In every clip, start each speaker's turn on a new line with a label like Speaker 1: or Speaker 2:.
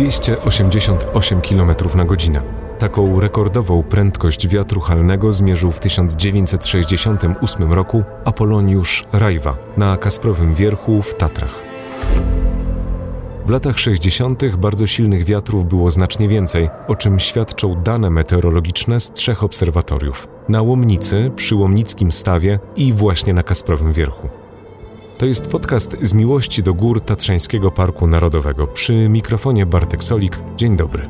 Speaker 1: 288 km na godzinę. Taką rekordową prędkość wiatru halnego zmierzył w 1968 roku Apoloniusz Rajwa na Kasprowym Wierchu w Tatrach. W latach 60. bardzo silnych wiatrów było znacznie więcej, o czym świadczą dane meteorologiczne z trzech obserwatoriów: na Łomnicy, przy Łomnickim Stawie i właśnie na Kasprowym Wierchu. To jest podcast z miłości do gór Tatrzańskiego Parku Narodowego. Przy mikrofonie Bartek Solik. Dzień dobry.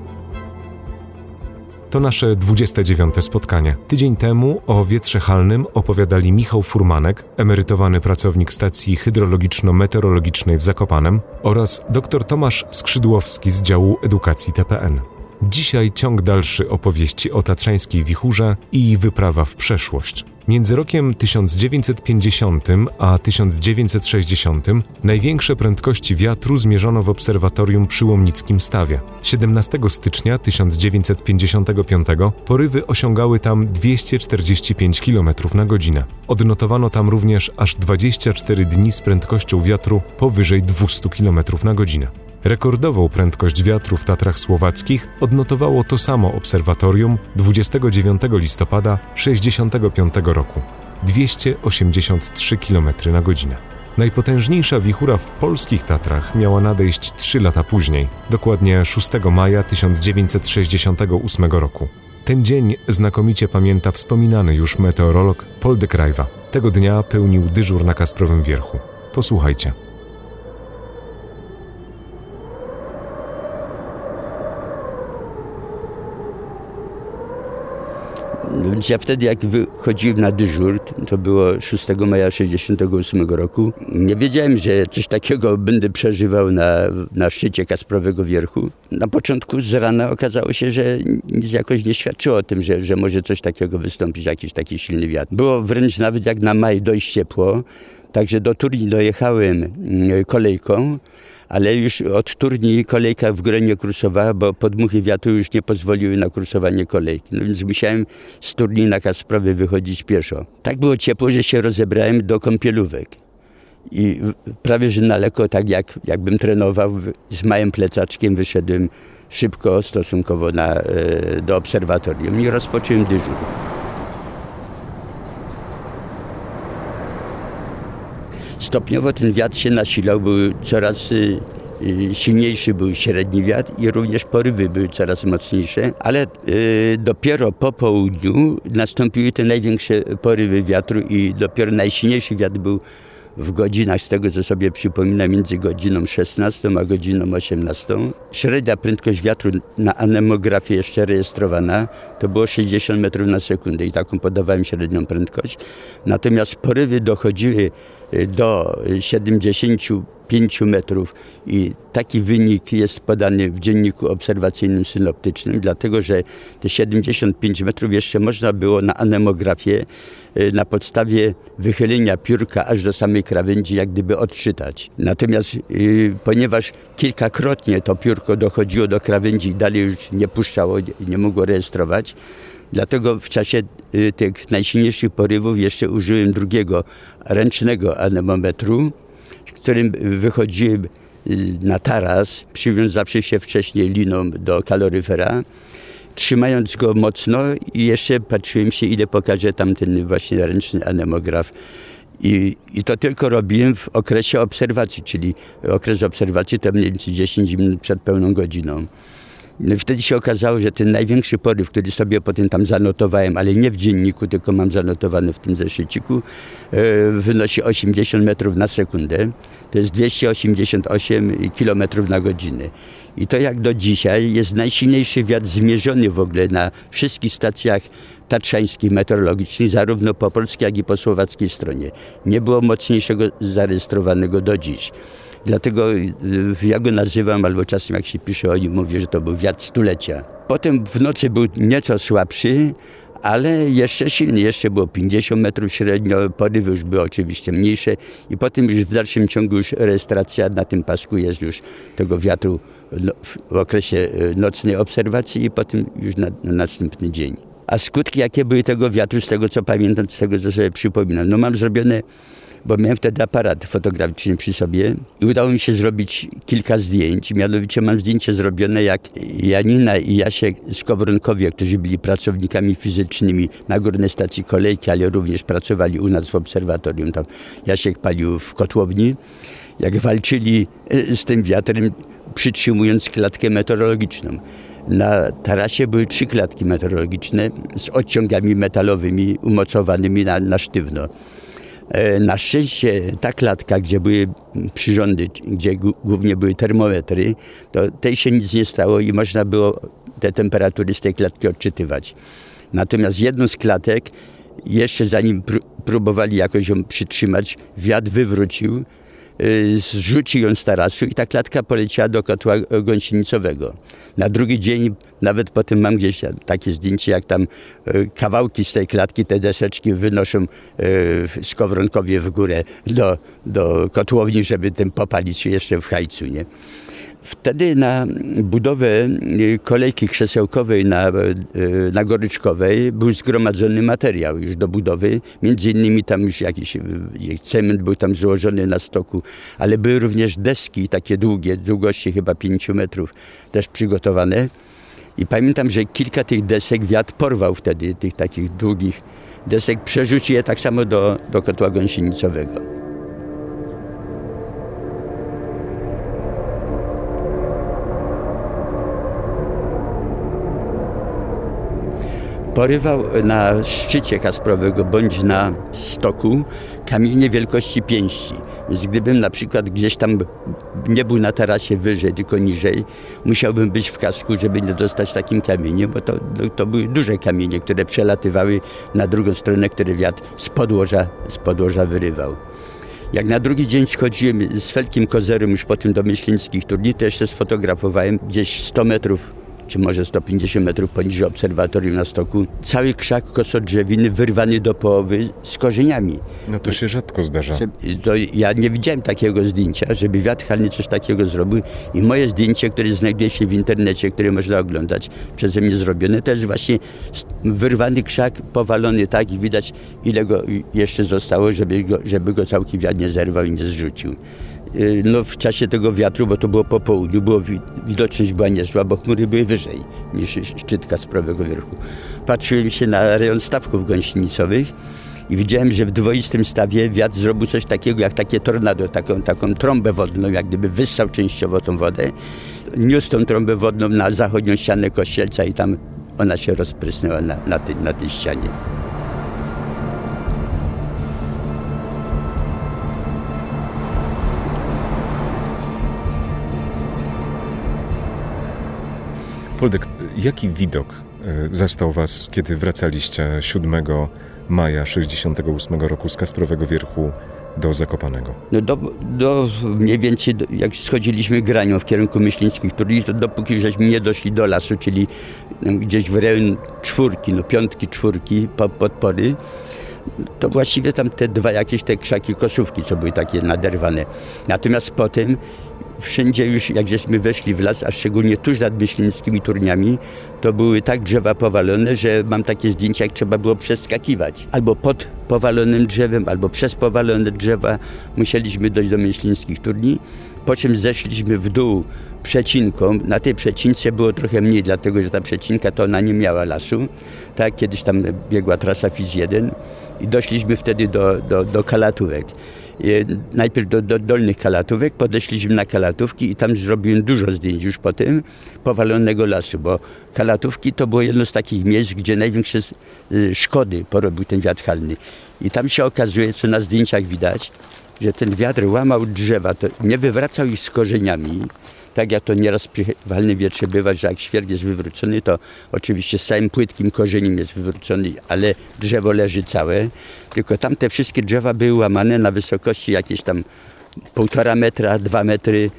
Speaker 1: To nasze 29. spotkanie. Tydzień temu o wietrze halnym opowiadali Michał Furmanek, emerytowany pracownik stacji hydrologiczno-meteorologicznej w Zakopanem oraz dr Tomasz Skrzydłowski z działu edukacji TPN. Dzisiaj ciąg dalszy opowieści o tatrzańskiej wichurze i wyprawa w przeszłość. Między rokiem 1950 a 1960 największe prędkości wiatru zmierzono w obserwatorium przy Łomnickim Stawie. 17 stycznia 1955 porywy osiągały tam 245 km na godzinę. Odnotowano tam również aż 24 dni z prędkością wiatru powyżej 200 km na godzinę. Rekordową prędkość wiatru w Tatrach Słowackich odnotowało to samo obserwatorium 29 listopada 65 roku 283 km na godzinę. Najpotężniejsza wichura w polskich Tatrach miała nadejść 3 lata później, dokładnie 6 maja 1968 roku. Ten dzień znakomicie pamięta wspominany już meteorolog Paul de Krajwa. Tego dnia pełnił dyżur na Kasprowym Wierchu. Posłuchajcie.
Speaker 2: Ja wtedy, jak wychodziłem na dyżur, to było 6 maja 68 roku, nie wiedziałem, że coś takiego będę przeżywał na, na szczycie Kasprowego Wierchu. Na początku z rana okazało się, że nic jakoś nie świadczyło o tym, że, że może coś takiego wystąpić, jakiś taki silny wiatr. Było wręcz nawet jak na maj dość ciepło, także do Turii dojechałem mm, kolejką, ale już od turni kolejka w górę nie kursowała, bo podmuchy wiatru już nie pozwoliły na kursowanie kolejki. No więc musiałem z turni na Kasprowy wychodzić pieszo. Tak było ciepło, że się rozebrałem do kąpielówek. I prawie że na tak jak, jakbym trenował, z małym plecaczkiem wyszedłem szybko stosunkowo na, e, do obserwatorium i rozpocząłem dyżur. Stopniowo ten wiatr się nasilał, był coraz y, y, silniejszy był średni wiatr i również porywy były coraz mocniejsze, ale y, dopiero po południu nastąpiły te największe porywy wiatru i dopiero najsilniejszy wiatr był w godzinach, z tego co sobie przypominam, między godziną 16 a godziną 18. Średnia prędkość wiatru na anemografię jeszcze rejestrowana to było 60 metrów na sekundę i taką podawałem średnią prędkość. Natomiast porywy dochodziły do 70 5 metrów i taki wynik jest podany w dzienniku obserwacyjnym synoptycznym, dlatego że te 75 metrów jeszcze można było na anemografię y, na podstawie wychylenia piórka aż do samej krawędzi jak gdyby odczytać. Natomiast yy, ponieważ kilkakrotnie to piórko dochodziło do krawędzi i dalej już nie puszczało, nie mogło rejestrować, Dlatego w czasie y, tych najsilniejszych porywów jeszcze użyłem drugiego ręcznego anemometru, którym wychodziłem y, na taras, przywiązawszy się wcześniej liną do kaloryfera, trzymając go mocno i jeszcze patrzyłem się, ile pokaże tamten właśnie ręczny anemograf. I, I to tylko robiłem w okresie obserwacji, czyli okres obserwacji to mniej więcej 10 minut przed pełną godziną. No wtedy się okazało, że ten największy poryw, który sobie potem tam zanotowałem, ale nie w dzienniku, tylko mam zanotowany w tym zeszyciku, e, wynosi 80 metrów na sekundę. To jest 288 km na godzinę. I to jak do dzisiaj jest najsilniejszy wiatr zmierzony w ogóle na wszystkich stacjach tatrzańskich meteorologicznych, zarówno po polskiej, jak i po słowackiej stronie. Nie było mocniejszego zarejestrowanego do dziś. Dlatego y, ja go nazywam, albo czasem jak się pisze o nim, mówię, że to był wiatr stulecia. Potem w nocy był nieco słabszy, ale jeszcze silny, jeszcze było 50 metrów średnio, porywy już były oczywiście mniejsze i potem już w dalszym ciągu już rejestracja na tym pasku jest już tego wiatru no, w okresie y, nocnej obserwacji i potem już na, na następny dzień. A skutki jakie były tego wiatru, z tego co pamiętam, z tego co sobie przypominam. No mam zrobione bo miałem wtedy aparat fotograficzny przy sobie i udało mi się zrobić kilka zdjęć. Mianowicie mam zdjęcie zrobione, jak Janina i Jasiek Skowronkowie, którzy byli pracownikami fizycznymi na Górnej Stacji Kolejki, ale również pracowali u nas w obserwatorium. Tam Jasiek palił w kotłowni. Jak walczyli e, z tym wiatrem, przytrzymując klatkę meteorologiczną. Na tarasie były trzy klatki meteorologiczne z odciągami metalowymi umocowanymi na, na sztywno. E, na szczęście ta klatka, gdzie były przyrządy, gdzie głównie były termometry, to tej się nic nie stało i można było te temperatury z tej klatki odczytywać. Natomiast jedną z klatek, jeszcze zanim próbowali jakoś ją przytrzymać, wiatr wywrócił zrzucił ją z tarasu i ta klatka poleciała do kotła gąsienicowego. Na drugi dzień, nawet potem mam gdzieś takie zdjęcie, jak tam y, kawałki z tej klatki, te deseczki wynoszą y, skowronkowie w górę do, do kotłowni, żeby tym popalić jeszcze w hajcu, nie? Wtedy na budowę y, kolejki krzesełkowej na, y, na Goryczkowej był zgromadzony materiał już do budowy. Między innymi tam już jakiś y, cement był tam złożony na stoku, ale były również deski takie długie, długości chyba 5 metrów też przygotowane. I pamiętam, że kilka tych desek wiatr porwał wtedy, tych takich długich desek, przerzucił je tak samo do, do kotła gąsienicowego. Porywał na szczycie Kasprowego bądź na stoku kamienie wielkości pięści. Więc gdybym na przykład gdzieś tam nie był na tarasie wyżej, tylko niżej, musiałbym być w kasku, żeby nie dostać takim kamieniem, bo to, to były duże kamienie, które przelatywały na drugą stronę, które wiatr z podłoża, z podłoża wyrywał. Jak na drugi dzień schodziłem z Felkiem Kozerem już po tym do myślińskich turni, to jeszcze sfotografowałem gdzieś 100 metrów czy może 150 metrów poniżej obserwatorium na stoku, cały krzak kosodrzewiny wyrwany do połowy z korzeniami.
Speaker 1: No to się rzadko zdarza.
Speaker 2: To ja nie widziałem takiego zdjęcia, żeby wiatr halny coś takiego zrobił i moje zdjęcie, które znajduje się w internecie, które można oglądać, przeze mnie zrobione, też właśnie wyrwany krzak, powalony tak i widać ile go jeszcze zostało, żeby go, żeby go całkiem wiatr nie zerwał i nie zrzucił. Y, no, w czasie tego wiatru, bo to było po południu, było, widoczność była niezła, bo chmury były wyżej niż szczytka z prawego wierchu. Patrzyłem się na rejon stawków gąsienicowych i widziałem, że w dwoistym stawie wiatr zrobił coś takiego jak takie tornado, taką, taką trąbę wodną, jak gdyby wyssał częściowo tą wodę. Niósł tą trąbę wodną na zachodnią ścianę kościelca i tam ona się rozprysnęła na, na, na tej ścianie.
Speaker 1: Poldek, jaki widok e, zastał Was, kiedy wracaliście 7 maja 68 roku z Kasprowego Wierchu do Zakopanego?
Speaker 2: No do, do mniej więcej, jak schodziliśmy granią w kierunku myślińskich to dopóki żeśmy nie doszli do lasu, czyli gdzieś w rejon czwórki, no piątki, czwórki, podpory, to właściwie tam te dwa jakieś te krzaki kosówki, co były takie naderwane. Natomiast potem wszędzie już, jak żeśmy weszli w las, a szczególnie tuż nad myślińskimi turniami, to były tak drzewa powalone, że mam takie zdjęcia, jak trzeba było przeskakiwać. Albo pod powalonym drzewem, albo przez powalone drzewa musieliśmy dojść do myślińskich turni, po czym zeszliśmy w dół przecinką. Na tej przecince było trochę mniej, dlatego że ta przecinka to ona nie miała lasu. Tak, kiedyś tam biegła trasa FIZ 1 i doszliśmy wtedy do, do, do kalatówek najpierw do, do, dolnych kalatówek, podeszliśmy na kalatówki i tam zrobiłem dużo zdjęć już po tym powalonego lasu, bo kalatówki to było jedno z takich miejsc, gdzie największe y, szkody porobił ten wiatr halny. I tam się okazuje, co na zdjęciach widać, że ten wiatr łamał drzewa, to nie wywracał ich z korzeniami, tak jak to nieraz przy walnym wietrze bywa, że jak świerk jest wywrócony, to oczywiście z całym płytkim korzeniem jest wywrócony, ale drzewo leży całe. Tylko tam te wszystkie drzewa były łamane na wysokości jakieś tam półtora metra, dwa metry.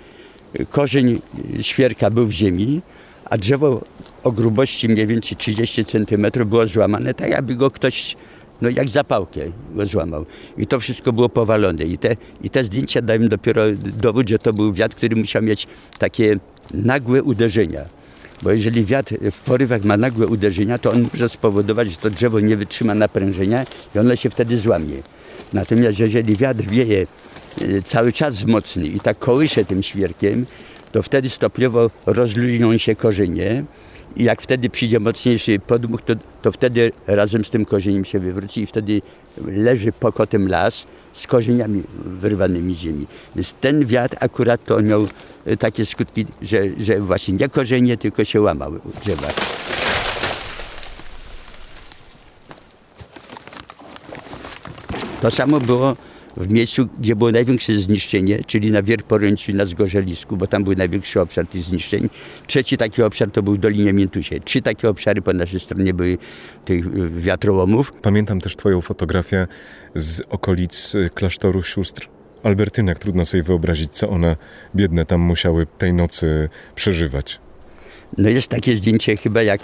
Speaker 2: Korzeń świerka był w ziemi, a drzewo o grubości mniej więcej 30 centymetrów było złamane, tak jakby go ktoś no jak zapałkę go złamał. I to wszystko było powalone. I te, i te zdjęcia dają dopiero dowód, że to był wiatr, który musiał mieć takie nagłe uderzenia. Bo jeżeli wiatr w porywach ma nagłe uderzenia, to on może spowodować, że to drzewo nie wytrzyma naprężenia i ono się wtedy złamie. Natomiast jeżeli wiatr wieje y, cały czas mocny i tak kołysze tym świerkiem, to wtedy stopniowo rozluźnią się korzenie i jak wtedy przyjdzie mocniejszy podmuch, to, to wtedy razem z tym korzeniem się wywróci i wtedy leży pokotem las z korzeniami wyrwanymi z ziemi. Więc ten wiatr akurat to miał e, takie skutki, że, że właśnie nie korzenie, tylko się łamały drzewa. To samo było w miejscu, gdzie było największe zniszczenie, czyli na Wierporęciu na Zgorzelisku, bo tam był największy obszar tych zniszczeń. Trzeci taki obszar to był Dolinie Miętusie. Trzy takie obszary po naszej stronie były tych y, wiatrołomów.
Speaker 1: Pamiętam też twoją fotografię z okolic y, klasztoru sióstr Albertynek. Trudno sobie wyobrazić, co one biedne tam musiały tej nocy przeżywać.
Speaker 2: No jest takie zdjęcie chyba jak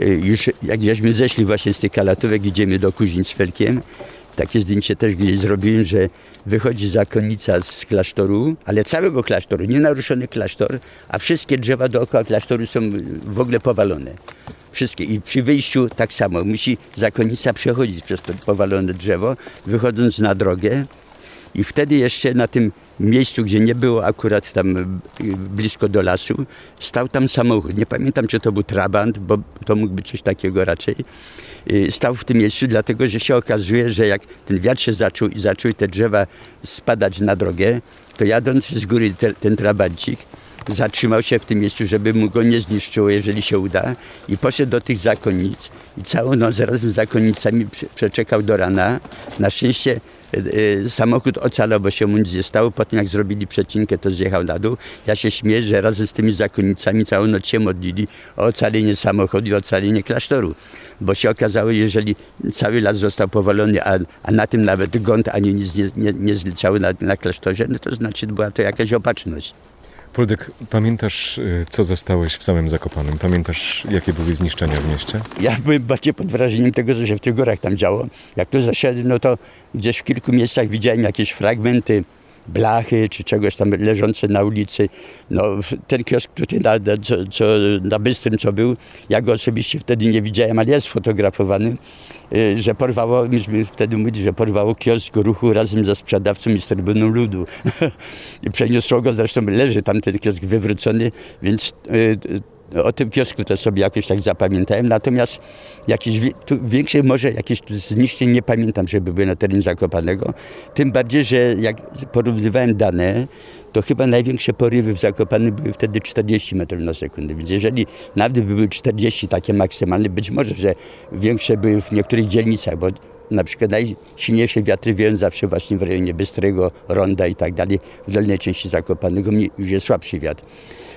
Speaker 2: y, już jak żeśmy zeszli właśnie z tych kalatówek, idziemy do Kuzin z Felkiem takie zdjęcie też gdzieś zrobiłem, że wychodzi zakonnica z klasztoru, ale całego klasztoru, nienaruszony klasztor, a wszystkie drzewa dookoła klasztoru są w ogóle powalone. Wszystkie. I przy wyjściu tak samo. Musi zakonnica przechodzić przez to powalone drzewo, wychodząc na drogę. I wtedy jeszcze na tym miejscu, gdzie nie było akurat tam y, blisko do lasu, stał tam samochód. Nie pamiętam, czy to był Trabant, bo to mógł być coś takiego raczej. Y, stał w tym miejscu, dlatego że się okazuje, że jak ten wiatr się zaczął i zaczęły te drzewa spadać na drogę, to jadąc z góry te, ten trabancik zatrzymał się w tym miejscu, żeby mu go nie zniszczyło, jeżeli się uda i poszedł do tych zakonnic i całą noc razem z zakonnicami przeczekał do rana. Na szczęście samochód ocalał, bo się mu nic nie stało. Potem jak zrobili przecinkę, to zjechał na dół. Ja się śmieję, że razem z tymi zakonnicami całą noc się modlili o ocalenie samochodu i ocalenie klasztoru. Bo się okazało, jeżeli cały las został powalony, a, a na tym nawet gąd ani nic nie, nie, nie na, na klasztorze, no to znaczy była to jakaś opatrzność.
Speaker 1: Poldek, pamiętasz, y, co zostałeś w samym Zakopanem? Pamiętasz, jakie były zniszczenia w mieście?
Speaker 2: Ja byłem bardziej pod wrażeniem tego, co się w tych górach tam działo. Jak tu zaszedłem, no to gdzieś w kilku miejscach widziałem jakieś fragmenty blachy czy czegoś tam leżące na ulicy. No, ten kiosk tutaj na, co, co, na Bystrym, co był, ja go osobiście wtedy nie widziałem, ale jest sfotografowany, y, że porwało, myśmy wtedy mówili, że porwało kiosk ruchu razem ze sprzedawcą i z trybuną ludu. I przeniosło go, zresztą leży tam ten kiosk wywrócony, więc y, o tym kiosku to sobie jakoś tak zapamiętałem, natomiast jakieś większe może jakieś zniszczeń nie pamiętam, żeby były na terenie Zakopanego. Tym bardziej, że jak porównywałem dane, to chyba największe porywy w Zakopanym były wtedy 40 metrów na sekundę. Więc jeżeli nawet by były 40 takie maksymalne, być może, że większe były w niektórych dzielnicach, bo na przykład najsilniejsze wiatry wieją zawsze właśnie w rejonie Bystrego, Ronda i tak dalej. W dolnej części Zakopanego już jest słabszy wiatr.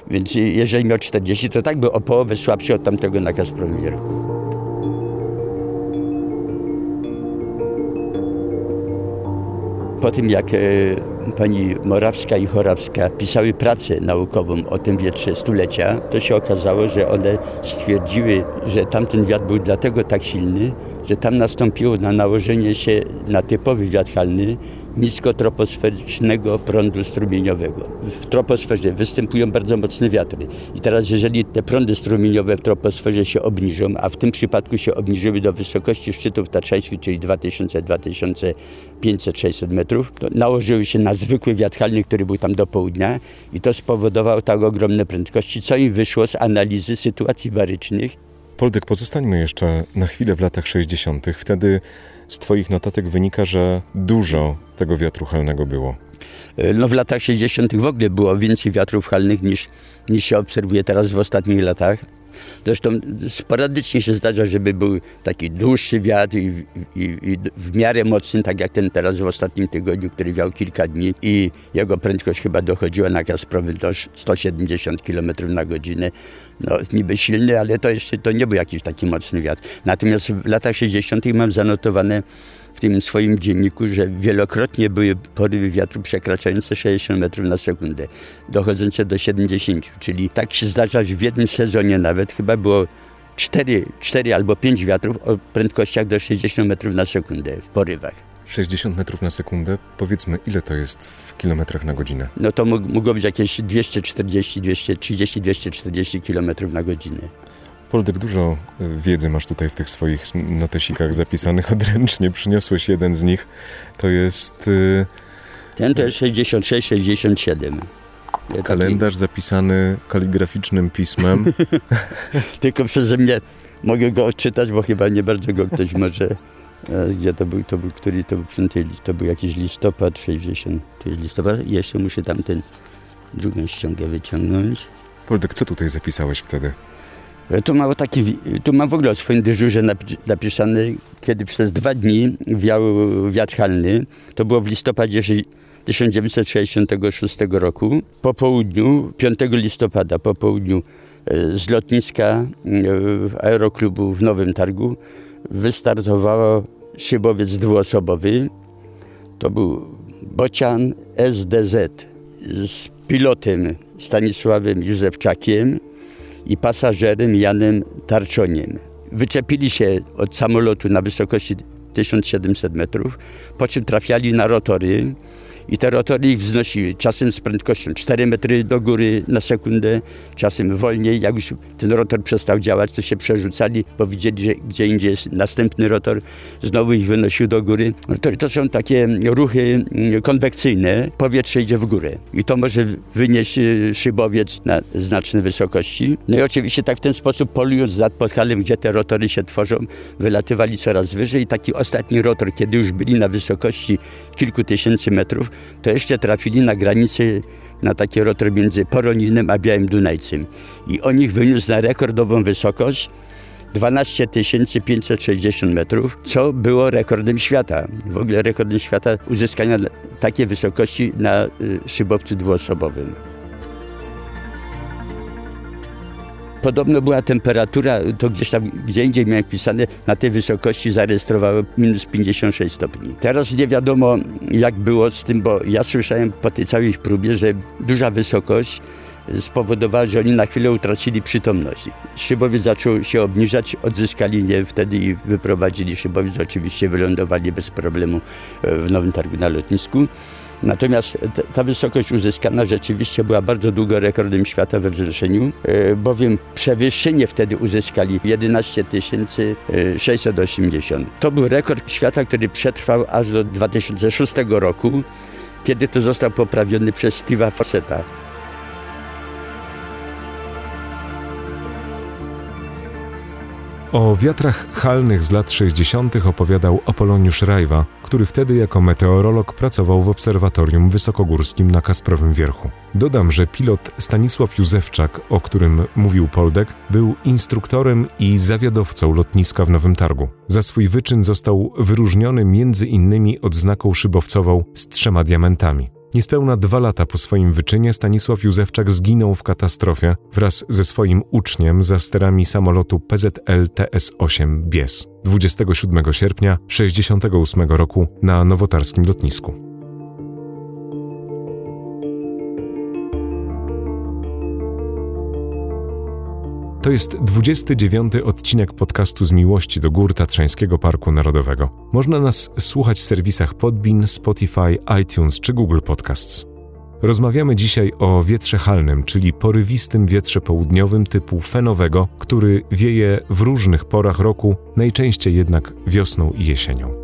Speaker 2: Więc jeżeli miał 40, to tak był o połowę słabszy od tamtego na Kaspromie Po tym jak e, pani Morawska i Chorawska pisały pracę naukową o tym wietrze stulecia, to się okazało, że one stwierdziły, że tamten wiatr był dlatego tak silny, że tam nastąpiło na nałożenie się na typowy wiatr halny niskotroposferycznego prądu strumieniowego. W troposferze występują bardzo mocne wiatry. I teraz, jeżeli te prądy strumieniowe w troposferze się obniżą, a w tym przypadku się obniżyły do wysokości szczytów tatrzańskich, czyli 2000, 2500, 600 metrów, to nałożyły się na zwykły wiatr halny, który był tam do południa i to spowodowało tak ogromne prędkości, co im wyszło z analizy sytuacji barycznych.
Speaker 1: Poldek, pozostańmy jeszcze na chwilę w latach 60. Wtedy z Twoich notatek wynika, że dużo tego wiatru halnego było.
Speaker 2: E, no w latach 60. w ogóle było więcej wiatrów halnych niż, niż się obserwuje teraz w ostatnich latach. Zresztą sporadycznie się zdarza, żeby był taki dłuższy wiatr i, i, i, w miarę mocny, tak jak ten teraz w ostatnim tygodniu, który wiał kilka dni i jego prędkość chyba dochodziła na Kasprowy do 170 km na godzinę. No niby silny, ale to jeszcze to nie był jakiś taki mocny wiatr. Natomiast w latach 60. mam zanotowane w tym swoim dzienniku, że wielokrotnie były porywy wiatru przekraczające 60 metrów na sekundę, dochodzące do 70, czyli tak się zdarza, że w jednym sezonie nawet chyba było 4, 4 albo 5 wiatrów o prędkościach do 60 metrów na sekundę w porywach.
Speaker 1: 60 metrów na sekundę, powiedzmy, ile to jest w kilometrach na godzinę?
Speaker 2: No to mogło być jakieś 240, 230, 240 kilometrów na godzinę.
Speaker 1: Poldek, dużo wiedzy masz tutaj w tych swoich notesikach zapisanych odręcznie. Przyniosłeś jeden z nich. To jest... Y,
Speaker 2: Ten to jest 66-67.
Speaker 1: Kalendarz zapisany kaligraficznym pismem.
Speaker 2: Tylko przeze mnie mogę go odczytać, bo chyba nie bardzo go ktoś może... E, gdzie to był, to był, który to był, to był jakiś listopad 60, to jest listopad jeszcze muszę tam ten drugą ściągę wyciągnąć.
Speaker 1: Poldek, co tutaj zapisałeś wtedy?
Speaker 2: E, tu mam, taki, tu mam w ogóle o swoim dyżurze napisane, kiedy przez dwa dni wiał wiatr halny. To było w listopadzie 1966 roku. Po południu, 5 listopada, po południu e, z lotniska e, aeroklubu w Nowym Targu wystartowało szybowiec dwuosobowy. To był Bocian SDZ z pilotem Stanisławem Józefczakiem i pasażerem Janem Tarczoniem. Wyczepili się od samolotu na wysokości 1700 metrów, po czym trafiali na rotory, i te rotory ich wznosiły, czasem z prędkością 4 metry do góry na sekundę, czasem wolniej. Jak już ten rotor przestał działać, to się przerzucali, bo widzieli, że gdzie indziej jest następny rotor, znowu ich wynosił do góry. Rotory to są takie ruchy mm, konwekcyjne, powietrze idzie w górę i to może wynieść y, szybowiec na znaczne wysokości. No i oczywiście tak w ten sposób polując nad Podhalem, gdzie te rotory się tworzą, wylatywali coraz wyżej. Taki ostatni rotor, kiedy już byli na wysokości kilku tysięcy metrów, to jeszcze trafili na granicę, na takie rotor między Poroninem a Białym Dunajcem. I on ich wyniósł na rekordową wysokość 12 560 metrów, co było rekordem świata. W ogóle rekordem świata uzyskania takiej wysokości na y, szybowcu dwuosobowym. Podobno była temperatura, to gdzieś tam, gdzie indziej miałem wpisane, na tej wysokości zarejestrowały minus 56 stopni. Teraz nie wiadomo, jak było z tym, bo ja słyszałem po tej całej próbie, że duża wysokość spowodowała, że oni na chwilę utracili przytomność. Szybowiec zaczął się obniżać, odzyskali nie wtedy i wyprowadzili szybowiec. Oczywiście wylądowali bez problemu w Nowym Targu na lotnisku. Natomiast ta wysokość uzyskana rzeczywiście była bardzo długo rekordem świata we wzruszeniu, e, bowiem przewyższenie wtedy uzyskali 11 680. To był rekord świata, który przetrwał aż do 2006 roku, kiedy to został poprawiony przez Steve'a Fawcetta.
Speaker 1: O wiatrach halnych z lat 60. opowiadał Apoloniusz Rajwa, który wtedy jako meteorolog pracował w obserwatorium wysokogórskim na Kasprowym Wierchu. Dodam, że pilot Stanisław Józefczak, o którym mówił Poldek, był instruktorem i zawiadowcą lotniska w Nowym Targu. Za swój wyczyn został wyróżniony między innymi odznaką szybowcową z trzema diamentami. Niespełna dwa lata po swoim wyczynie Stanisław Józefczak zginął w katastrofie wraz ze swoim uczniem za sterami samolotu PZL TS-8 Bies 27 sierpnia 1968 roku na nowotarskim lotnisku. To jest 29 odcinek podcastu z miłości do gór Tatrzańskiego Parku Narodowego. Można nas słuchać w serwisach Podbin, Spotify, iTunes czy Google Podcasts. Rozmawiamy dzisiaj o wietrze halnym, czyli porywistym wietrze południowym typu fenowego, który wieje w różnych porach roku, najczęściej jednak wiosną i jesienią.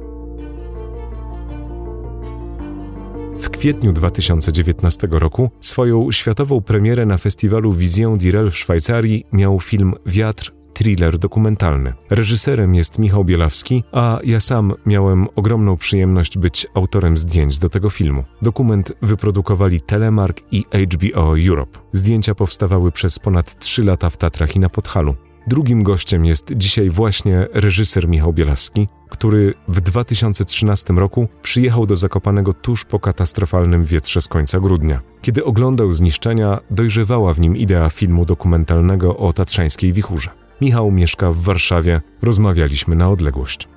Speaker 1: W kwietniu 2019 roku swoją światową premierę na festiwalu Vision d'Irel w Szwajcarii miał film Wiatr thriller dokumentalny. Reżyserem jest Michał Bielawski, a ja sam miałem ogromną przyjemność być autorem zdjęć do tego filmu. Dokument wyprodukowali Telemark i HBO Europe. Zdjęcia powstawały przez ponad 3 lata w Tatrach i na Podhalu. Drugim gościem jest dzisiaj właśnie reżyser Michał Bielawski, który w 2013 roku przyjechał do Zakopanego tuż po katastrofalnym wietrze z końca grudnia. Kiedy oglądał zniszczenia, dojrzewała w nim idea filmu dokumentalnego o tatrzańskiej wichurze. Michał mieszka w Warszawie, rozmawialiśmy na odległość.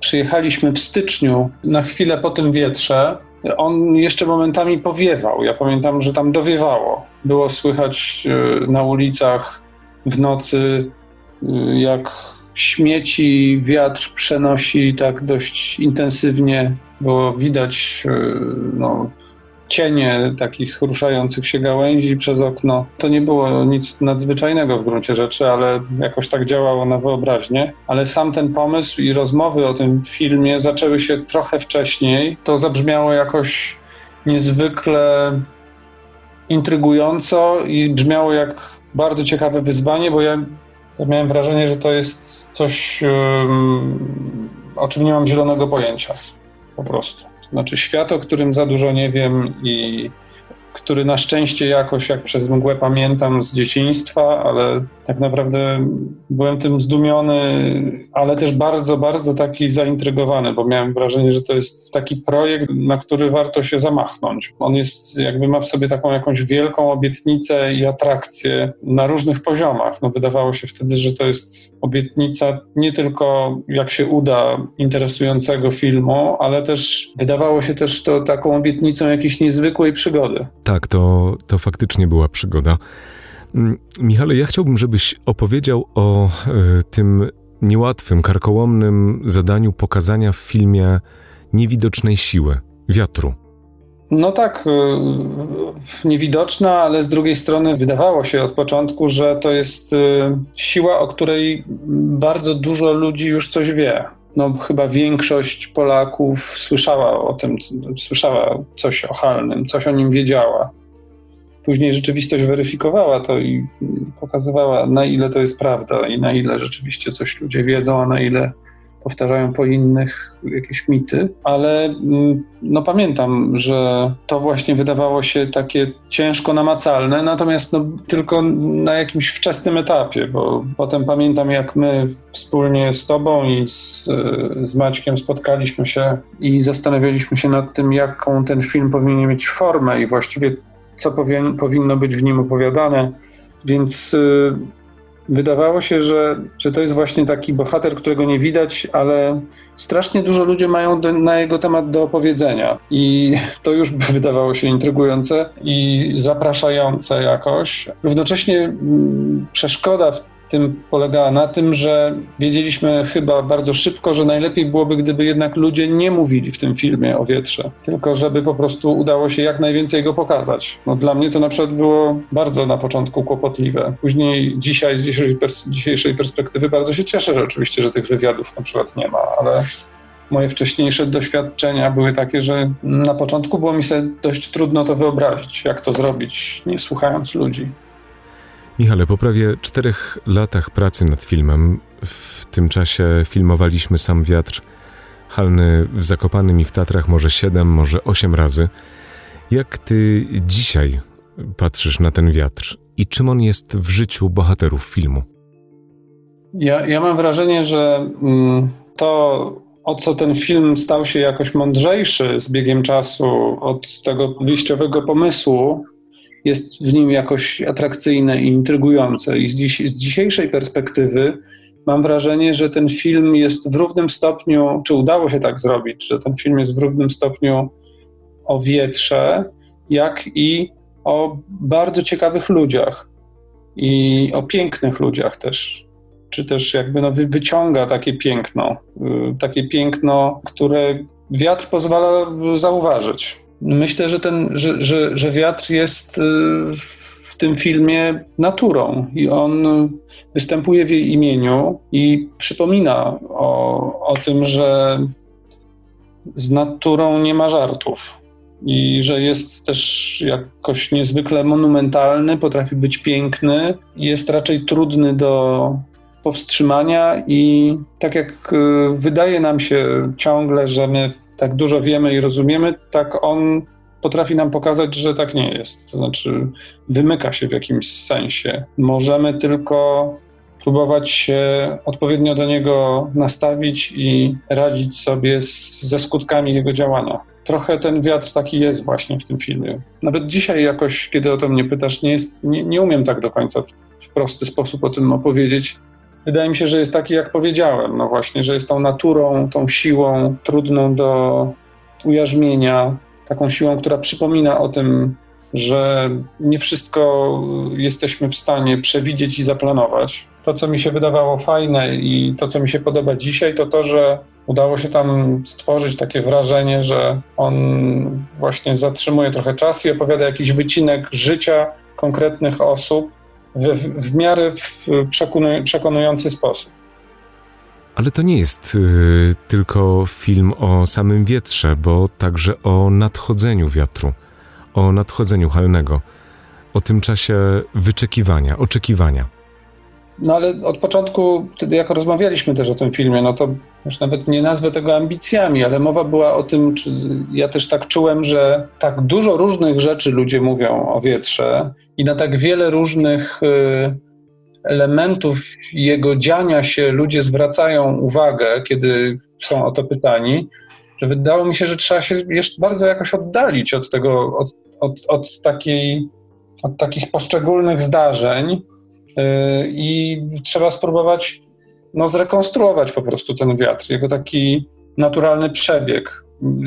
Speaker 3: Przyjechaliśmy w styczniu, na chwilę po tym wietrze. On jeszcze momentami powiewał. Ja pamiętam, że tam dowiewało. Było słychać e, na ulicach w nocy Y, jak śmieci wiatr przenosi tak dość intensywnie, bo widać y, no, cienie takich ruszających się gałęzi przez okno. To nie było nic nadzwyczajnego w gruncie rzeczy, ale jakoś tak działało na wyobraźnię. Ale sam ten pomysł i rozmowy o tym filmie zaczęły się trochę wcześniej. To zabrzmiało jakoś niezwykle intrygująco i brzmiało jak bardzo ciekawe wyzwanie, bo ja, ja miałem wrażenie, że to jest coś, o czym nie mam zielonego pojęcia. Po prostu. To znaczy świat, o którym za dużo nie wiem i który na szczęście jakoś jak przez mgłę pamiętam z dzieciństwa, ale tak naprawdę byłem tym zdumiony, ale też bardzo, bardzo taki zaintrygowany, bo miałem wrażenie, że to jest taki projekt, na który warto się zamachnąć. On jest, jakby ma w sobie taką jakąś wielką obietnicę i atrakcję na różnych poziomach. No, wydawało się wtedy, że to jest obietnica nie tylko jak się uda interesującego filmu, ale też wydawało się też to taką obietnicą jakiejś niezwykłej przygody.
Speaker 1: Tak, to, to faktycznie była przygoda. Mm, Michale, ja chciałbym, żebyś opowiedział o y, tym niełatwym, karkołomnym zadaniu pokazania w filmie niewidocznej siły, wiatru.
Speaker 3: No tak, y, niewidoczna, ale z drugiej strony wydawało się od początku, że to jest y, siła, o której bardzo dużo ludzi już coś wie. No, chyba większość Polaków słyszała o tym, słyszała coś o Halnym, coś o nim wiedziała. Później rzeczywistość weryfikowała to i pokazywała, na ile to jest prawda i na ile rzeczywiście coś ludzie wiedzą, a na ile powtarzają po innych jakieś mity, ale mm, no pamiętam, że to właśnie wydawało się takie ciężko namacalne, natomiast no, tylko na jakimś wczesnym etapie, bo potem pamiętam, jak my wspólnie z Tobą i z, z Maćkiem spotkaliśmy się i zastanawialiśmy się nad tym, jaką ten film powinien mieć formę i właściwie co powin, powinno być w nim opowiadane. Więc y, wydawało się, że, że to jest właśnie taki bohater, którego nie widać, ale strasznie dużo ludzi mają do, na jego temat do opowiedzenia. I to już wydawało się intrygujące i zapraszające jakoś. Równocześnie mm, przeszkoda w tym polegała na tym, że wiedzieliśmy chyba bardzo szybko, że najlepiej byłoby, gdyby jednak ludzie nie mówili w tym filmie o wietrze, tylko żeby po prostu udało się jak najwięcej go pokazać. No, dla mnie to na przykład było bardzo na początku kłopotliwe. Później dzisiaj z dzisiejszej, pers dzisiejszej perspektywy bardzo się cieszę, że oczywiście, że tych wywiadów na przykład nie ma, ale moje wcześniejsze doświadczenia były takie, że na początku było mi sobie dość trudno to wyobrazić, jak to zrobić, nie słuchając ludzi.
Speaker 1: Michale, po prawie czterech latach pracy nad filmem, w tym czasie filmowaliśmy Sam Wiatr, Halny w Zakopanym i w Tatrach może siedem, może osiem razy. Jak ty dzisiaj patrzysz na ten wiatr i czym on jest w życiu bohaterów filmu?
Speaker 3: Ja, ja mam wrażenie, że mm, to, o co ten film stał się jakoś mądrzejszy z biegiem czasu od tego wyjściowego pomysłu, jest w nim jakoś atrakcyjne i intrygujące. I z, dziś, z dzisiejszej perspektywy mam wrażenie, że ten film jest w równym stopniu, czy udało się tak zrobić, że ten film jest w równym stopniu o wietrze, jak i o bardzo ciekawych ludziach i o pięknych ludziach też. Czy też jakby no wyciąga takie piękno, y, takie piękno, które wiatr pozwala zauważyć. Myślę, że, ten, że, że, że wiatr jest y, w tym filmie naturą i on występuje w jej imieniu i przypomina o, o tym, że z naturą nie ma żartów i że jest też jakoś niezwykle monumentalny, potrafi być piękny, jest raczej trudny do powstrzymania i tak jak y, wydaje nam się ciągle, że my tak dużo wiemy i rozumiemy, tak on potrafi nam pokazać, że tak nie jest. To znaczy, wymyka się w jakimś sensie. Możemy tylko próbować się odpowiednio do niego nastawić i radzić sobie z, ze skutkami jego działania. Trochę ten wiatr taki jest właśnie w tym filmie. Nawet dzisiaj jakoś, kiedy o to mnie pytasz, nie, jest, nie, nie umiem tak do końca w prosty sposób o tym opowiedzieć, wydaje mi się, że jest taki, jak powiedziałem, no właśnie, że jest tą naturą, tą siłą trudną do ujarzmienia, taką siłą, która przypomina o tym, że nie wszystko jesteśmy w stanie przewidzieć i zaplanować. To, co mi się wydawało fajne i to, co mi się podoba dzisiaj, to to, że udało się tam stworzyć takie wrażenie, że on właśnie zatrzymuje trochę czas i opowiada jakiś wycinek życia konkretnych osób w, w miarę w przekonujący sposób.
Speaker 1: Ale to nie jest y, tylko film o samym wietrze, bo także o nadchodzeniu wiatru, o nadchodzeniu halnego, o tym czasie wyczekiwania, oczekiwania.
Speaker 3: No ale od początku, jak rozmawialiśmy też o tym filmie, no to już nawet nie nazwę tego ambicjami, ale mowa była o tym, czy ja też tak czułem, że tak dużo różnych rzeczy ludzie mówią o wietrze i na tak wiele różnych y, elementów jego dziania się ludzie zwracają uwagę, kiedy są o to pytani, że wydało mi się, że trzeba się jeszcze bardzo jakoś oddalić od tego, od, od, od, takiej, od takich poszczególnych zdarzeń yy, i trzeba spróbować no, zrekonstruować po prostu ten wiatr, jego taki naturalny przebieg,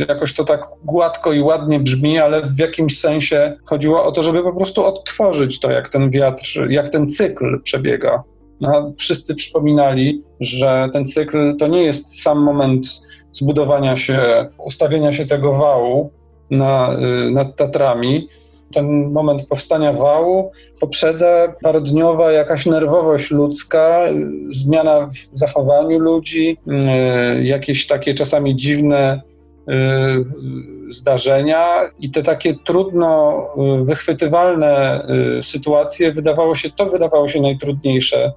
Speaker 3: jakoś to tak gładko i ładnie brzmi, ale w jakimś sensie chodziło o to, żeby po prostu odtworzyć to, jak ten wiatr, jak ten cykl przebiega. No, wszyscy przypominali, że ten cykl to nie jest sam moment zbudowania się, ustawienia się tego wału na, y, nad Tatrami. Ten moment powstania wału poprzedza parodniowa jakaś nerwowość ludzka, y, zmiana w zachowaniu ludzi, y, jakieś takie czasami dziwne zdarzenia i te takie trudno y, wychwytywalne y, sytuacje wydawało się, to wydawało się najtrudniejsze.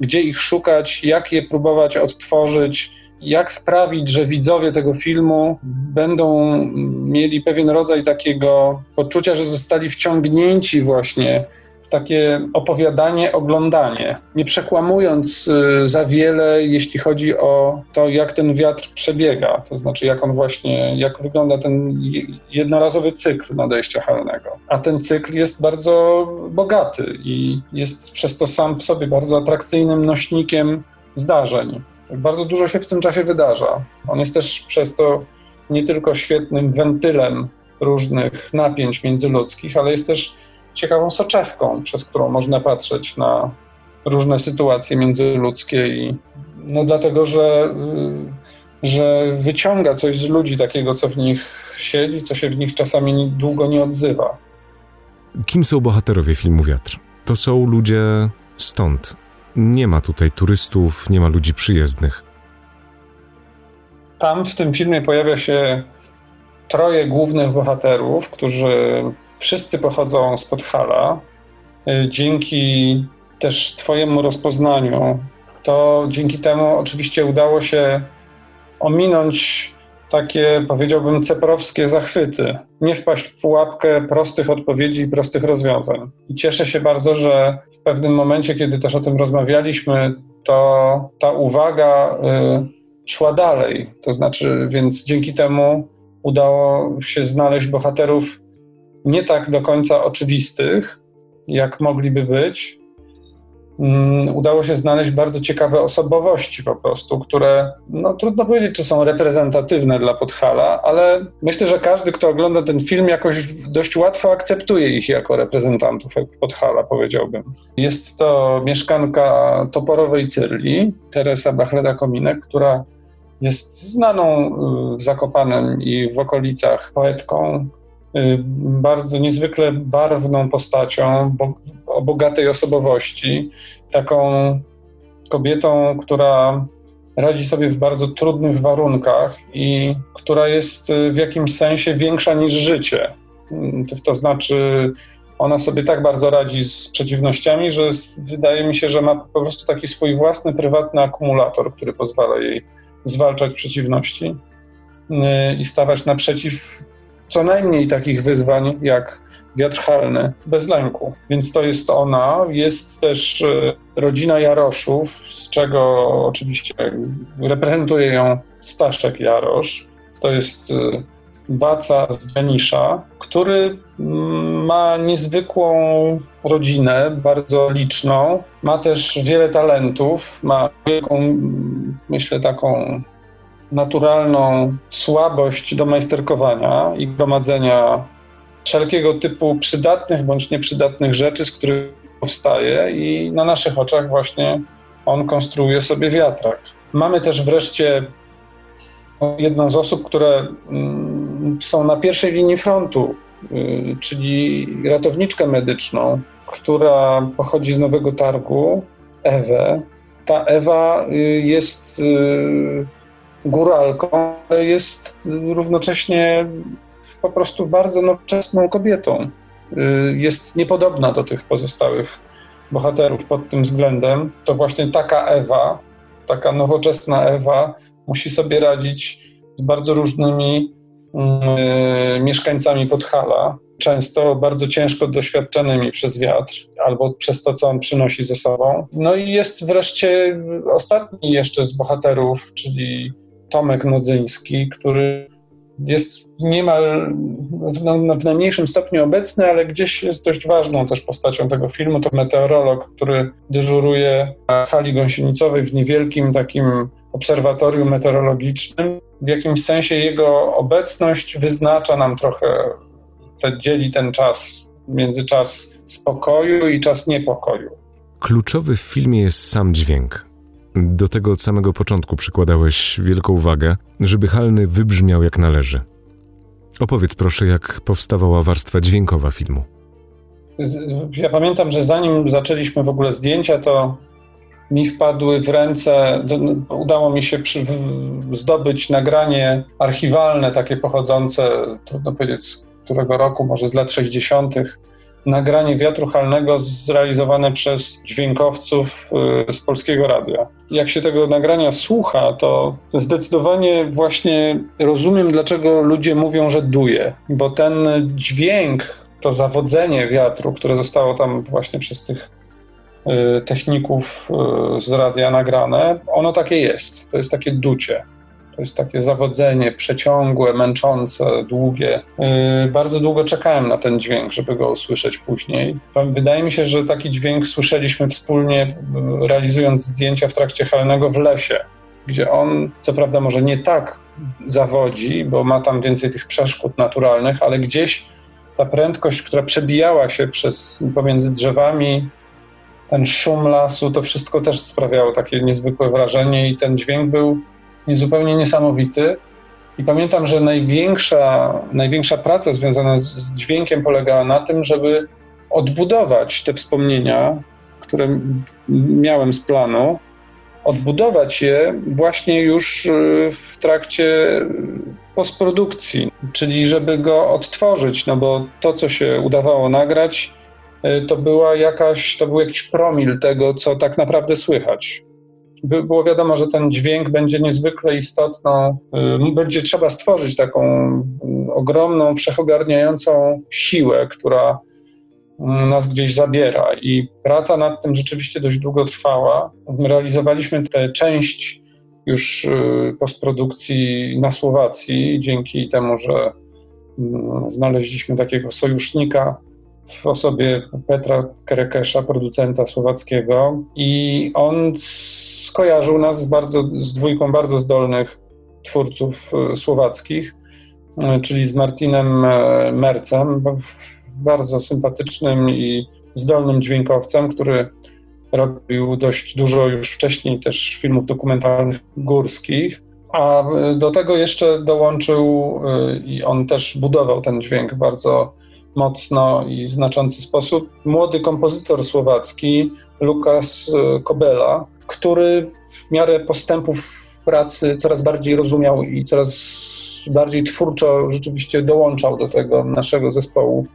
Speaker 3: Gdzie ich szukać, jak je próbować odtworzyć, jak sprawić, że widzowie tego filmu będą mieli pewien rodzaj takiego poczucia, że zostali wciągnięci właśnie takie opowiadanie, oglądanie, nie przekłamując y, za wiele, jeśli chodzi o to, jak ten wiatr przebiega, to znaczy jak on właśnie, jak wygląda ten jednorazowy cykl nadejścia halnego. A ten cykl jest bardzo bogaty i jest przez to sam w sobie bardzo atrakcyjnym nośnikiem zdarzeń. Bardzo dużo się w tym czasie wydarza. On jest też przez to nie tylko świetnym wentylem różnych napięć międzyludzkich, ale jest też ciekawą soczewką, przez którą można patrzeć na różne sytuacje międzyludzkie i no dlatego, że, y, że wyciąga coś z ludzi takiego, co w nich siedzi, co się w nich czasami długo nie odzywa.
Speaker 1: Kim są bohaterowie filmu Wiatr? To są ludzie stąd. Nie ma tutaj turystów, nie ma ludzi przyjezdnych.
Speaker 3: Tam w tym filmie pojawia się troje głównych bohaterów, którzy wszyscy pochodzą z Podhala. Y, dzięki też Twojemu rozpoznaniu, to dzięki temu oczywiście udało się ominąć takie, powiedziałbym, ceprowskie zachwyty. Nie wpaść w pułapkę prostych odpowiedzi i prostych rozwiązań. I cieszę się bardzo, że w pewnym momencie, kiedy też o tym rozmawialiśmy, to ta uwaga y, szła dalej. To znaczy, więc dzięki temu udało się znaleźć bohaterów nie tak do końca oczywistych, jak mogliby być. Mm, udało się znaleźć bardzo ciekawe osobowości po prostu, które no, trudno powiedzieć, czy są reprezentatywne dla Podhala, ale myślę, że każdy, kto ogląda ten film, jakoś dość łatwo akceptuje ich jako reprezentantów Podhala, powiedziałbym. Jest to mieszkanka Toporowej Cyrli, Teresa Bachleda-Kominek, która jest znaną y, w Zakopanem i w okolicach poetką, y, bardzo niezwykle barwną postacią, o bogatej osobowości, taką kobietą, która radzi sobie w bardzo trudnych warunkach i która jest y, w jakimś sensie większa niż życie. To znaczy, ona sobie tak bardzo radzi z przeciwnościami, że wydaje mi się, że ma po prostu taki swój własny, prywatny akumulator, który pozwala jej zwalczać przeciwności y, i stawać naprzeciw co najmniej takich wyzwań jak wiatr halny, bez lęku. Więc to jest ona. Jest też y, rodzina Jaroszów, z czego oczywiście reprezentuje ją Staszek Jarosz. To jest y, Baca z Janisza, który mm, ma niezwykłą rodzinę, bardzo liczną. Ma też wiele talentów, ma wielką, myślę, taką naturalną słabość do majsterkowania i gromadzenia wszelkiego typu przydatnych bądź nieprzydatnych rzeczy, z których powstaje i na naszych oczach właśnie on konstruuje sobie wiatrak. Mamy też wreszcie jedną z osób, które mm, są na pierwszej linii frontu, y, czyli ratowniczkę medyczną, która pochodzi z Nowego Targu, Ewę. Ta Ewa y, jest y, góralką, ale jest równocześnie po prostu bardzo nowoczesną kobietą. Jest niepodobna do tych pozostałych bohaterów pod tym względem. To właśnie taka Ewa, taka nowoczesna Ewa musi sobie radzić z bardzo różnymi mieszkańcami Podhala, często bardzo ciężko doświadczonymi przez wiatr albo przez to, co on przynosi ze sobą. No i jest wreszcie ostatni jeszcze z bohaterów, czyli Tomek Nodzyński, który jest niemal w, w najmniejszym stopniu obecny, ale gdzieś jest dość ważną też postacią tego filmu. To meteorolog, który dyżuruje na hali gąsienicowej w niewielkim takim obserwatorium meteorologicznym. W jakimś sensie jego obecność wyznacza nam trochę, te, dzieli ten czas między czas spokoju i czas niepokoju.
Speaker 1: Kluczowy w filmie jest sam dźwięk. Do tego od samego początku przykładałeś wielką uwagę, żeby Halny wybrzmiał jak należy. Opowiedz proszę, jak powstawała warstwa dźwiękowa filmu.
Speaker 3: Ja pamiętam, że zanim zaczęliśmy w ogóle zdjęcia, to mi wpadły w ręce, udało mi się przy, zdobyć nagranie archiwalne, takie pochodzące, trudno powiedzieć z którego roku, może z lat 60., nagranie wiatru halnego zrealizowane przez dźwiękowców y, z polskiego radia. Jak się tego nagrania słucha, to zdecydowanie właśnie rozumiem, dlaczego ludzie mówią, że duje, bo ten dźwięk, to zawodzenie wiatru, które zostało tam właśnie przez tych techników y, z radia nagrane, ono takie jest. To jest takie ducie. To jest takie zawodzenie przeciągłe, męczące, długie. Yy, bardzo długo czekałem na ten dźwięk, żeby go usłyszeć później. Wydaje mi się, że taki dźwięk słyszeliśmy wspólnie, realizując zdjęcia w trakcie Halnego w lesie, gdzie on, co prawda, może nie tak zawodzi, bo ma tam więcej tych przeszkód naturalnych, ale gdzieś ta prędkość, która przebijała się przez, pomiędzy drzewami, ten szum lasu, to wszystko też sprawiało takie niezwykłe wrażenie i ten dźwięk był zupełnie niesamowity. I pamiętam, że największa, największa praca związana z dźwiękiem polegała na tym, żeby odbudować te wspomnienia, które miałem z planu, odbudować je właśnie już y, w trakcie postprodukcji, czyli żeby go odtworzyć, no bo to, co się udawało nagrać, to była jakaś, to był jakiś promil tego, co tak naprawdę słychać było wiadomo, że ten dźwięk będzie niezwykle istotną, y, będzie trzeba stworzyć taką y, ogromną, wszechogarniającą siłę, która y, nas gdzieś zabiera. I praca nad tym rzeczywiście dość długo trwała. Realizowaliśmy tę część już postprodukcji na Słowacji, dzięki temu, że znaleźliśmy takiego sojusznika w osobie Petra Kerekesza, producenta słowackiego, i on skojarzył nas z, bardzo, z dwójką bardzo zdolnych twórców e, słowackich, e, czyli z Martinem e, Mercem, bardzo sympatycznym i zdolnym dźwiękowcem, który robił dość dużo już wcześniej też filmów dokumentalnych górskich. A do tego jeszcze dołączył i on też budował ten dźwięk bardzo mocno i w znaczący sposób. Młody kompozytor słowacki Lukas Kobela, który w miarę postępów pracy coraz bardziej rozumiał i coraz bardziej twórczo rzeczywiście dołączał do tego naszego zespołu,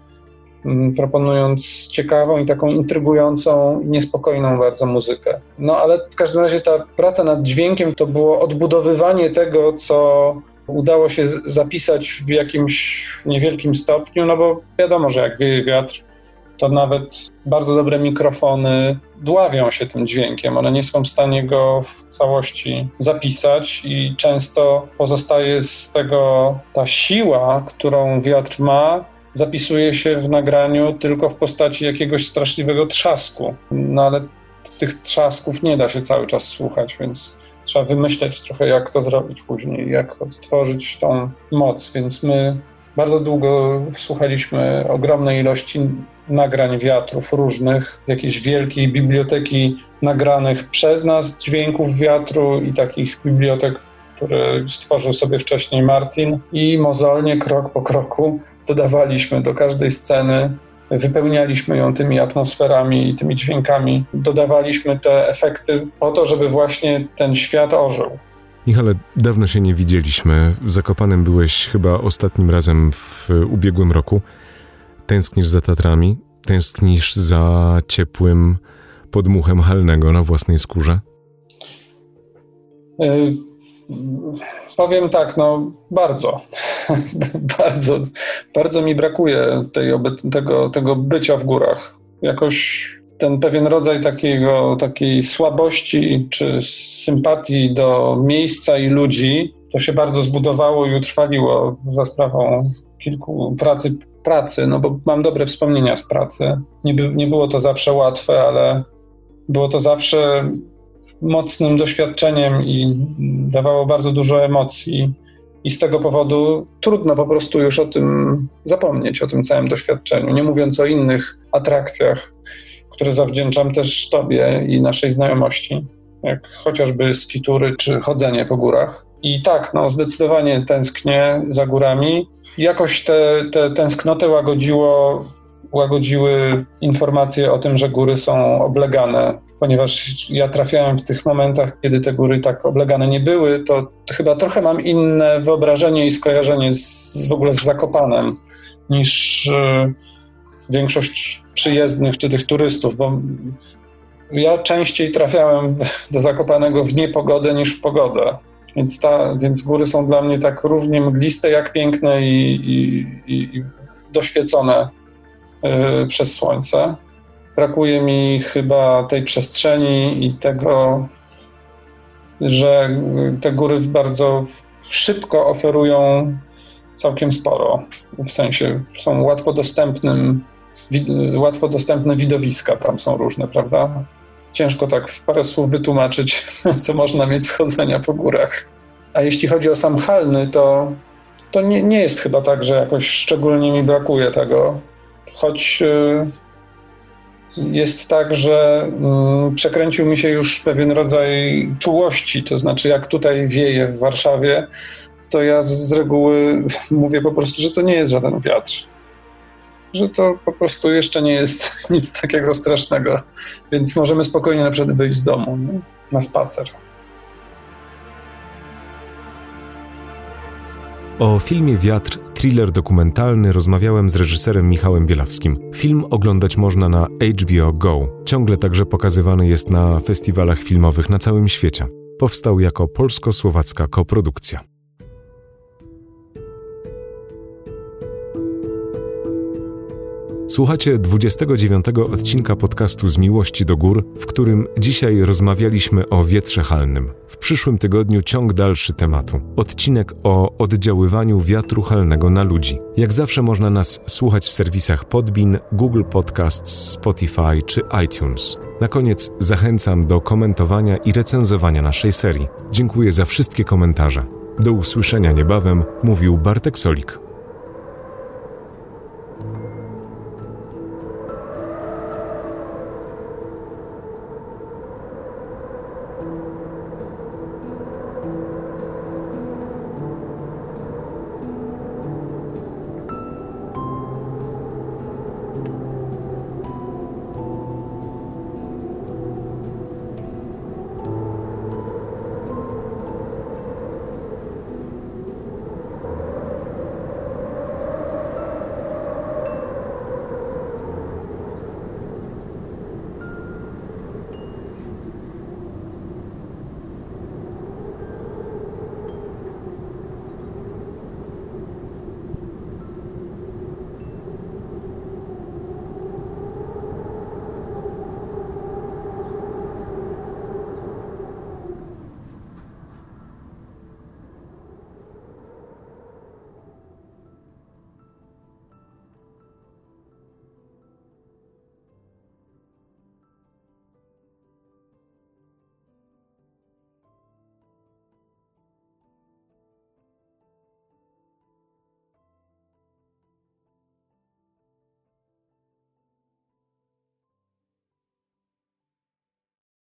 Speaker 3: proponując ciekawą i taką intrygującą, niespokojną bardzo muzykę. No ale w każdym razie ta praca nad dźwiękiem to było odbudowywanie tego, co udało się zapisać w jakimś niewielkim stopniu, no bo wiadomo, że jak wieje wiatr, to nawet bardzo dobre mikrofony dławią się tym dźwiękiem. One nie są w stanie go w całości zapisać i często pozostaje z tego ta siła, którą wiatr ma, zapisuje się w nagraniu tylko w postaci jakiegoś straszliwego trzasku. No ale tych trzasków nie da się cały czas słuchać, więc trzeba wymyśleć trochę, jak to zrobić później, jak odtworzyć tą moc. Więc my Bardzo długo słuchaliśmy ogromnej ilości nagrań wiatrów różnych, z jakiejś wielkiej biblioteki nagranych przez nas dźwięków wiatru i takich bibliotek, które stworzył sobie wcześniej Martin i mozolnie, krok po kroku dodawaliśmy do każdej sceny wypełnialiśmy ją tymi atmosferami i tymi dźwiękami, dodawaliśmy te efekty po to, żeby właśnie ten świat ożył.
Speaker 1: Michale, dawno się nie widzieliśmy. W Zakopanem byłeś chyba ostatnim razem w ubiegłym roku. Tęsknisz za Tatrami? Tęsknisz za ciepłym podmuchem halnego na własnej skórze?
Speaker 3: Y powiem tak, no bardzo, bardzo, bardzo mi brakuje tej, tego, tego bycia w górach. Jakoś ten pewien rodzaj takiego, takiej słabości czy sympatii do miejsca i ludzi, to się bardzo zbudowało i utrwaliło za sprawą kilku pracy, pracy, no bo mam dobre wspomnienia z pracy. Nie, by, nie było to zawsze łatwe, ale było to zawsze mocnym doświadczeniem i dawało bardzo dużo emocji. I z tego powodu trudno po prostu już o tym zapomnieć, o tym całym doświadczeniu. Nie mówiąc o innych atrakcjach, które zawdzięczam też Tobie i naszej znajomości, jak chociażby skitury czy chodzenie po górach. I tak, no, zdecydowanie tęsknię za górami. Jakoś te, te tęsknotę łagodziło, łagodziły informacje o tym, że góry są oblegane ponieważ ja trafiałem w tych momentach, kiedy te góry tak oblegane nie były, to, chyba trochę mam inne wyobrażenie i skojarzenie z, z w ogóle z Zakopanem niż y, większość przyjezdnych czy tych turystów, bo ja częściej trafiałem do Zakopanego w niepogodę niż w pogodę. Więc, ta, więc góry są dla mnie tak równie mgliste jak piękne i, i, i doświecone y, przez słońce. Brakuje mi chyba tej przestrzeni i tego, że te góry bardzo szybko oferują całkiem sporo. W sensie są łatwo dostępnym, łatwo dostępne widowiska tam są różne, prawda? Ciężko tak w parę słów wytłumaczyć, co można mieć schodzenia po górach. A jeśli chodzi o sam Halny, to, to nie, nie jest chyba tak, że jakoś szczególnie mi brakuje tego. Choć y, jest tak, że mm, przekręcił mi się już pewien rodzaj czułości, to znaczy jak tutaj wieje w Warszawie, to ja z, reguły mówię po prostu, że to nie jest żaden wiatr. Że to po prostu jeszcze nie jest nic takiego strasznego, więc możemy spokojnie na przykład wyjść z domu nie? na spacer.
Speaker 1: O filmie Wiatr, thriller dokumentalny, rozmawiałem z reżyserem Michałem Bielawskim. Film oglądać można na HBO Go. Ciągle także pokazywany jest na festiwalach filmowych na całym świecie. Powstał jako polsko-słowacka koprodukcja. Słuchacie 29 odcinka podcastu Z Miłości do Gór, w którym dzisiaj rozmawialiśmy o wietrze halnym. W przyszłym tygodniu ciąg dalszy tematu. Odcinek o oddziaływaniu wiatru halnego na ludzi. Jak zawsze można nas słuchać w serwisach Podbin, Google Podcasts, Spotify czy iTunes. Na koniec zachęcam do komentowania i recenzowania naszej serii. Dziękuję za wszystkie komentarze. Do usłyszenia niebawem, mówił Bartek Solik.